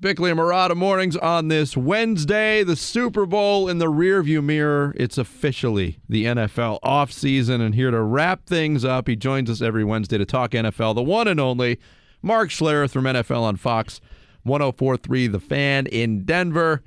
Bickley and Marotta mornings on this Wednesday. The Super Bowl in the rearview mirror. It's officially the NFL offseason. And here to wrap things up, he joins us every Wednesday to talk NFL, the one and only Mark Schlereth from NFL on Fox 1043 The Fan in Denver.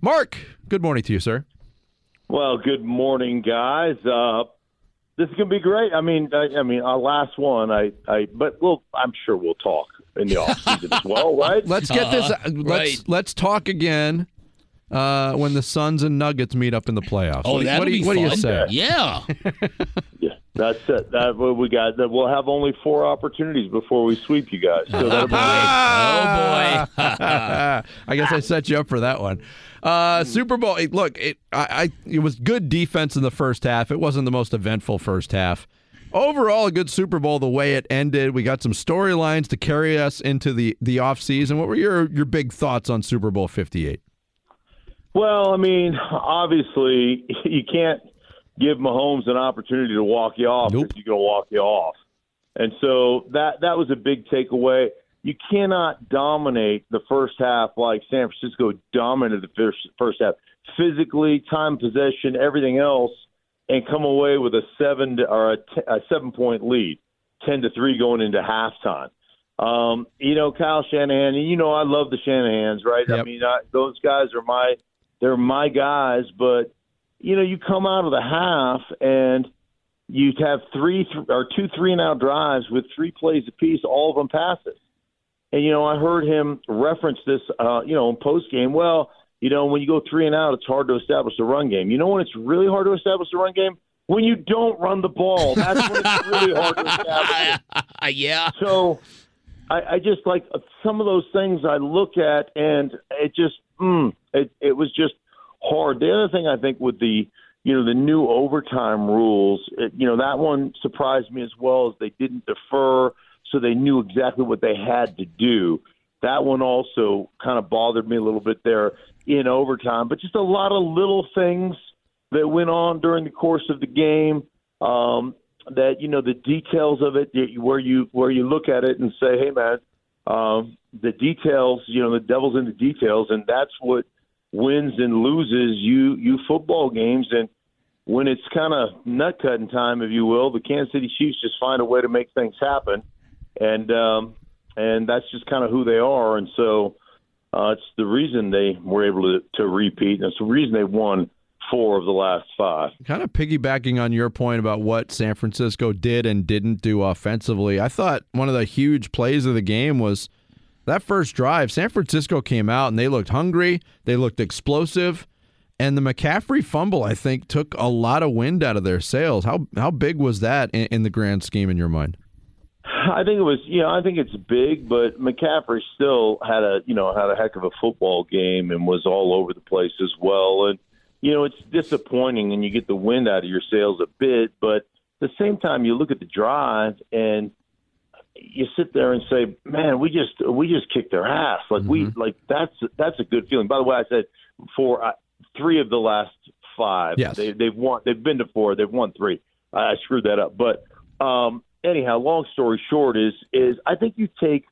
Mark, good morning to you, sir. Well, good morning, guys. Uh, this is gonna be great. I mean, I, I mean, our last one, I, I, but we'll, I'm sure we'll talk in the off season as well, right? Let's get this. Uh, let's right. let's talk again uh, when the Suns and Nuggets meet up in the playoffs. Oh, what, that'll what do you, be what do you say? Yeah. Yeah, that's it. That what we got. That we'll have only four opportunities before we sweep you guys. So that'll be Oh boy. I guess I set you up for that one. Uh, Super Bowl. Look, it I, I it was good defense in the first half. It wasn't the most eventful first half. Overall, a good Super Bowl the way it ended. We got some storylines to carry us into the the off season. What were your your big thoughts on Super Bowl Fifty Eight? Well, I mean, obviously, you can't give Mahomes an opportunity to walk you off Nope. if you're going to walk you off. And so that that was a big takeaway. You cannot dominate the first half like San Francisco dominated the first, first half, physically, time possession, everything else, and come away with a seven to, or a, t- a seven point lead, ten to three going into halftime. Um, you know, Kyle Shanahan, and you know I love the Shanahans, right? I mean, I, those guys are my they're my guys, but you know, you come out of the half and you have three th- or two three and out drives with three plays apiece, all of them passes. And you know, I heard him reference this, uh, you know, in post game. Well, you know, when you go three and out, it's hard to establish the run game. You know when it's really hard to establish the run game when you don't run the ball. That's when it's really hard to establish. it. yeah. So I, I just like some of those things I look at, and it just mm, it it was just hard. The other thing I think with the you know the new overtime rules, it, you know that one surprised me as well as they didn't defer, so they knew exactly what they had to do. That one also kind of bothered me a little bit there in overtime, but just a lot of little things that went on during the course of the game. Um, that you know the details of it, where you where you look at it and say, "Hey, man, um, the details. You know, the devil's in the details," and that's what wins and loses you you football games. And when it's kind of nut cutting time, if you will, the Kansas City Chiefs just find a way to make things happen, and um, and that's just kind of who they are. And so uh, it's the reason they were able to, to repeat, and it's the reason they won four of the last five. Kind of piggybacking on your point about what San Francisco did and didn't do offensively, I thought one of the huge plays of the game was that first drive. San Francisco came out and they looked hungry, they looked explosive, and the McCaffrey fumble, I think, took a lot of wind out of their sails. How how big was that in, in the grand scheme in your mind? I think it was, you know, I think it's big, but McCaffrey still had a, you know, had a heck of a football game and was all over the place as well. And you know, it's disappointing, and you get the wind out of your sails a bit. But at the same time, you look at the drive and you sit there and say, "Man, we just we just kicked their ass." Like we like that's that's a good feeling. By the way, I said for uh, three of the last five, Yes. they, they've won. They've been to four. They've won three. I, I screwed that up, but um, anyhow, long story short is is I think you take.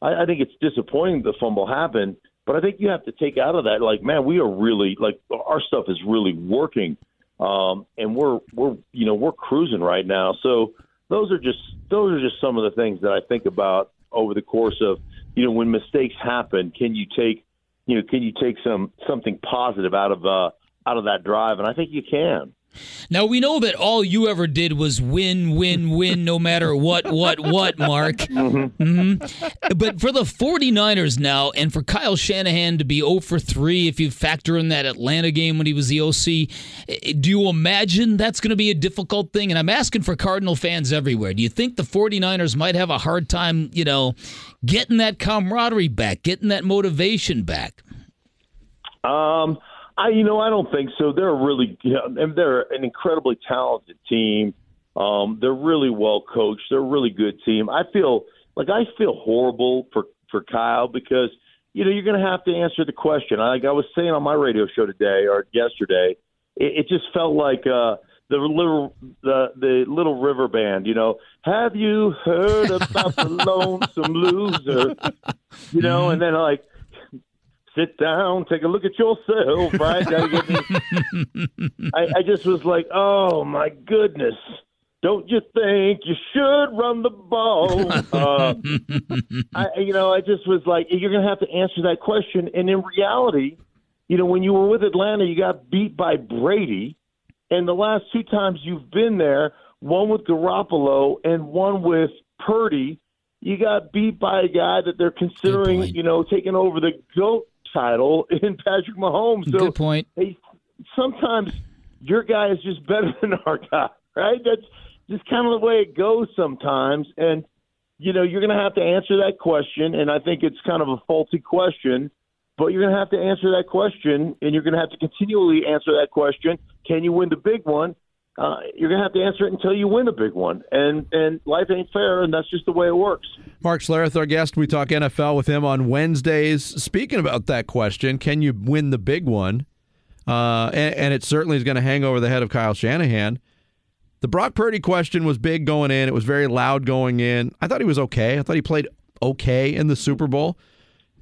I, I think it's disappointing the fumble happened, but I think you have to take out of that like, man, we are really like our stuff is really working, um, and we're we're you know we're cruising right now. So those are just those are just some of the things that I think about over the course of you know when mistakes happen. Can you take you know can you take some something positive out of uh, out of that drive? And I think you can. Now we know that all you ever did was win, win, win, no matter what, what, what, Mark. hmm But for the 49ers now, and for Kyle Shanahan to be 0 for 3, if you factor in that Atlanta game when he was the OC, eh, do you imagine that's going to be a difficult thing? And I'm asking for Cardinal fans everywhere. Do you think the 49ers might have a hard time, you know, getting that camaraderie back, getting that motivation back? Um, I you know I don't think so. They're really you know, and they're an incredibly talented team. Um, they're really well coached. They're a really good team. I feel like I feel horrible for for Kyle because you know you're going to have to answer the question. Like I was saying on my radio show today or yesterday, it, it just felt like uh, the little the the little river band. You know, have you heard about the lonesome loser? You know, and then like sit down, take a look at yourself, right? I, I just was like, oh my goodness. Don't you think you should run the ball? Uh, I, you know, I just was like, you're going to have to answer that question. And in reality, you know, when you were with Atlanta, you got beat by Brady. And the last two times you've been there, one with Garoppolo and one with Purdy, you got beat by a guy that they're considering, you know, taking over the GOAT title in Patrick Mahomes. So Good point. Hey, sometimes your guy is just better than our guy, right? That's just kind of the way it goes sometimes. And, you know, you're going to have to answer that question. And I think it's kind of a faulty question, but you're going to have to answer that question. And you're going to have to continually answer that question. Can you win the big one? Uh, you're going to have to answer it until you win a big one. And, and life ain't fair, and that's just the way it works. Mark Schlereth, our guest. We talk NFL with him on Wednesdays. Speaking about that question, can you win the big one? Uh, and, and it certainly is going to hang over the head of Kyle Shanahan. The Brock Purdy question was big going in. It was very loud going in. I thought he was okay. I thought he played okay in the Super Bowl.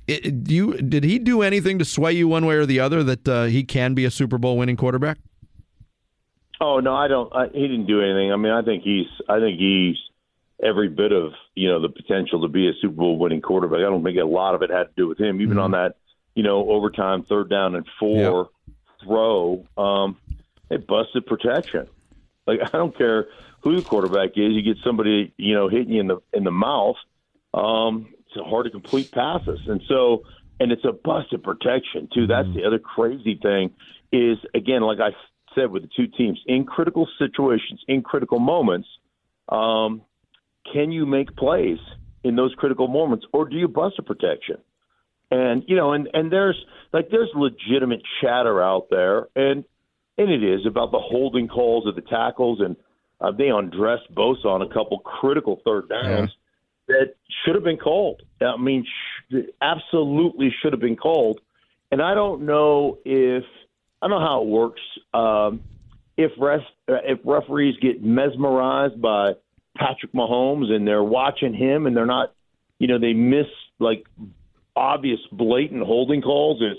It, do you, did he do anything to sway you one way or the other that uh, he can be a Super Bowl winning quarterback? Oh no, I don't. I, he didn't do anything. I mean, I think he's. I think he's every bit of you know the potential to be a Super Bowl winning quarterback. I don't think a lot of it had to do with him. Even mm-hmm. on that, you know, overtime third down and four throw, um, they busted protection. Like I don't care who the quarterback is, you get somebody you know hitting you in the in the mouth. Um, it's hard to complete passes, and so and it's a busted protection too. That's mm-hmm. the other crazy thing is again, like I said with the two teams, in critical situations, in critical moments, um, can you make plays in those critical moments, or do you bust a protection? And you know, and and there's like there's legitimate chatter out there, and and it is about the holding calls of the tackles, and uh, they undressed Bosa on a couple critical third downs yeah. that should have been called. I mean, sh- absolutely should have been called. And I don't know if I don't know how it works. Um, if ref, if referees get mesmerized by Patrick Mahomes and they're watching him and they're not, you know, they miss like obvious blatant holding calls. Is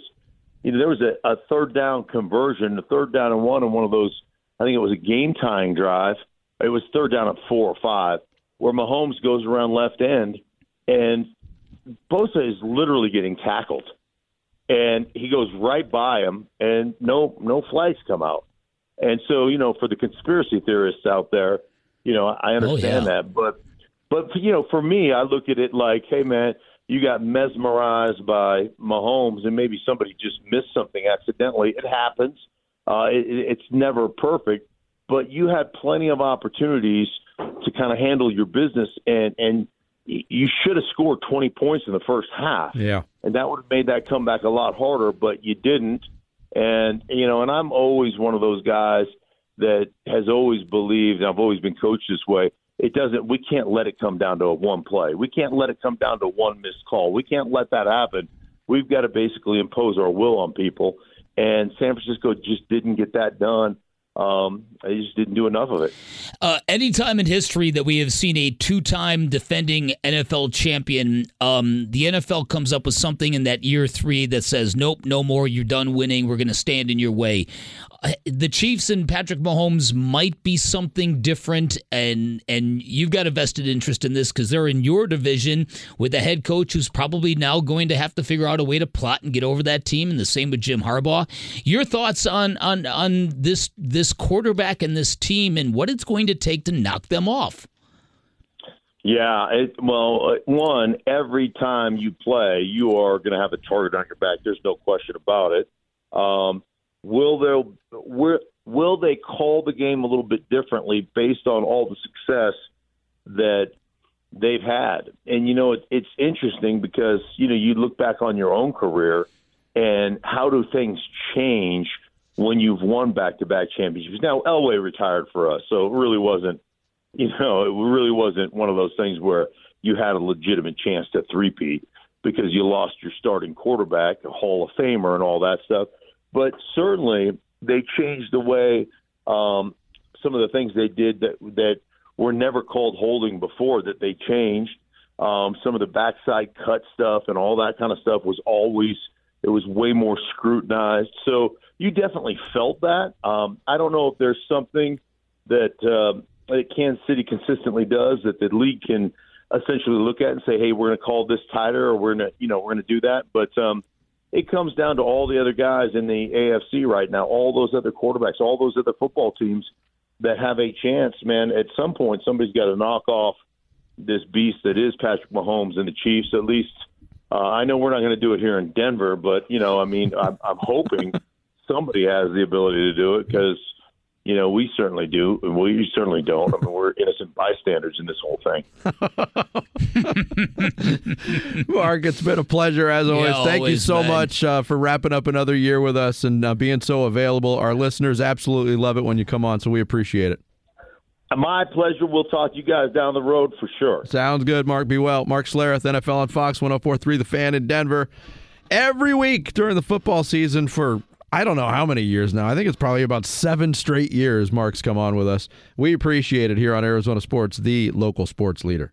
you know there was a, a third down conversion, a third down and one, and one of those. I think it was a game tying drive. It was third down at four or five, where Mahomes goes around left end, and Bosa is literally getting tackled and he goes right by him, and no no flags come out. And so, you know, for the conspiracy theorists out there, you know, I understand oh, yeah. that, but but you know, for me, I look at it like, hey, man, you got mesmerized by Mahomes, and maybe somebody just missed something accidentally. It happens. Uh, it, it's never perfect, but you had plenty of opportunities to kind of handle your business and and you should have scored 20 points in the first half. Yeah. And that would have made that comeback a lot harder, but you didn't. And, you know, and I'm always one of those guys that has always believed, and I've always been coached this way, it doesn't, we can't let it come down to a one play. We can't let it come down to one missed call. We can't let that happen. We've got to basically impose our will on people. And San Francisco just didn't get that done um, I just didn't do enough of it. Uh, Any time in history that we have seen a two-time defending NFL champion, um, the NFL comes up with something in that year three that says, "Nope, no more. You're done winning. We're going to stand in your way." The Chiefs and Patrick Mahomes might be something different, and and you've got a vested interest in this because they're in your division with a head coach who's probably now going to have to figure out a way to plot and get over that team, and the same with Jim Harbaugh. Your thoughts on on on this this quarterback and this team and what it's going to take to knock them off? Yeah, it, well, uh, one every time you play, you are going to have a target on your back. There's no question about it. Um, Will will, will they call the game a little bit differently based on all the success that they've had? And you know, it, it's interesting because you know you look back on your own career and how do things change when you've won back-to-back championships? Now Elway retired for us, so it really wasn't you know it really wasn't one of those things where you had a legitimate chance to threepeat because you lost your starting quarterback, a Hall of Famer, and all that stuff. But certainly, they changed the way um, some of the things they did that that were never called holding before. That they changed. Um, some of the backside cut stuff and all that kind of stuff was always It was way more scrutinized. So you definitely felt that. Um, I don't know if there's something that, uh, that Kansas City consistently does that the league can essentially look at and say, "Hey, we're going to call this tighter, or we're going to, you know, we're going to do that." But um, it comes down to all the other guys in the AFC right now, all those other quarterbacks, all those other football teams that have a chance. Man, at some point, somebody's got to knock off this beast that is Patrick Mahomes and the Chiefs. At least uh, I know we're not going to do it here in Denver, but you know, I mean, I'm, I'm hoping somebody has the ability to do it because you know we certainly do, we certainly don't. I mean, we're innocent bystanders in this whole thing. Mark, it's been a pleasure as always. Yeah, Thank you so man. much uh, for wrapping up another year with us and uh, being so available. Our listeners absolutely love it when you come on, so we appreciate it. My pleasure. We'll talk to you guys down the road for sure. Sounds good, Mark. Be well. Mark Schlereth, NFL on Fox 1043, The Fan in Denver. Every week during the football season for I don't know how many years now. I think it's probably about seven straight years Mark's come on with us. We appreciate it here on Arizona Sports, the local sports leader.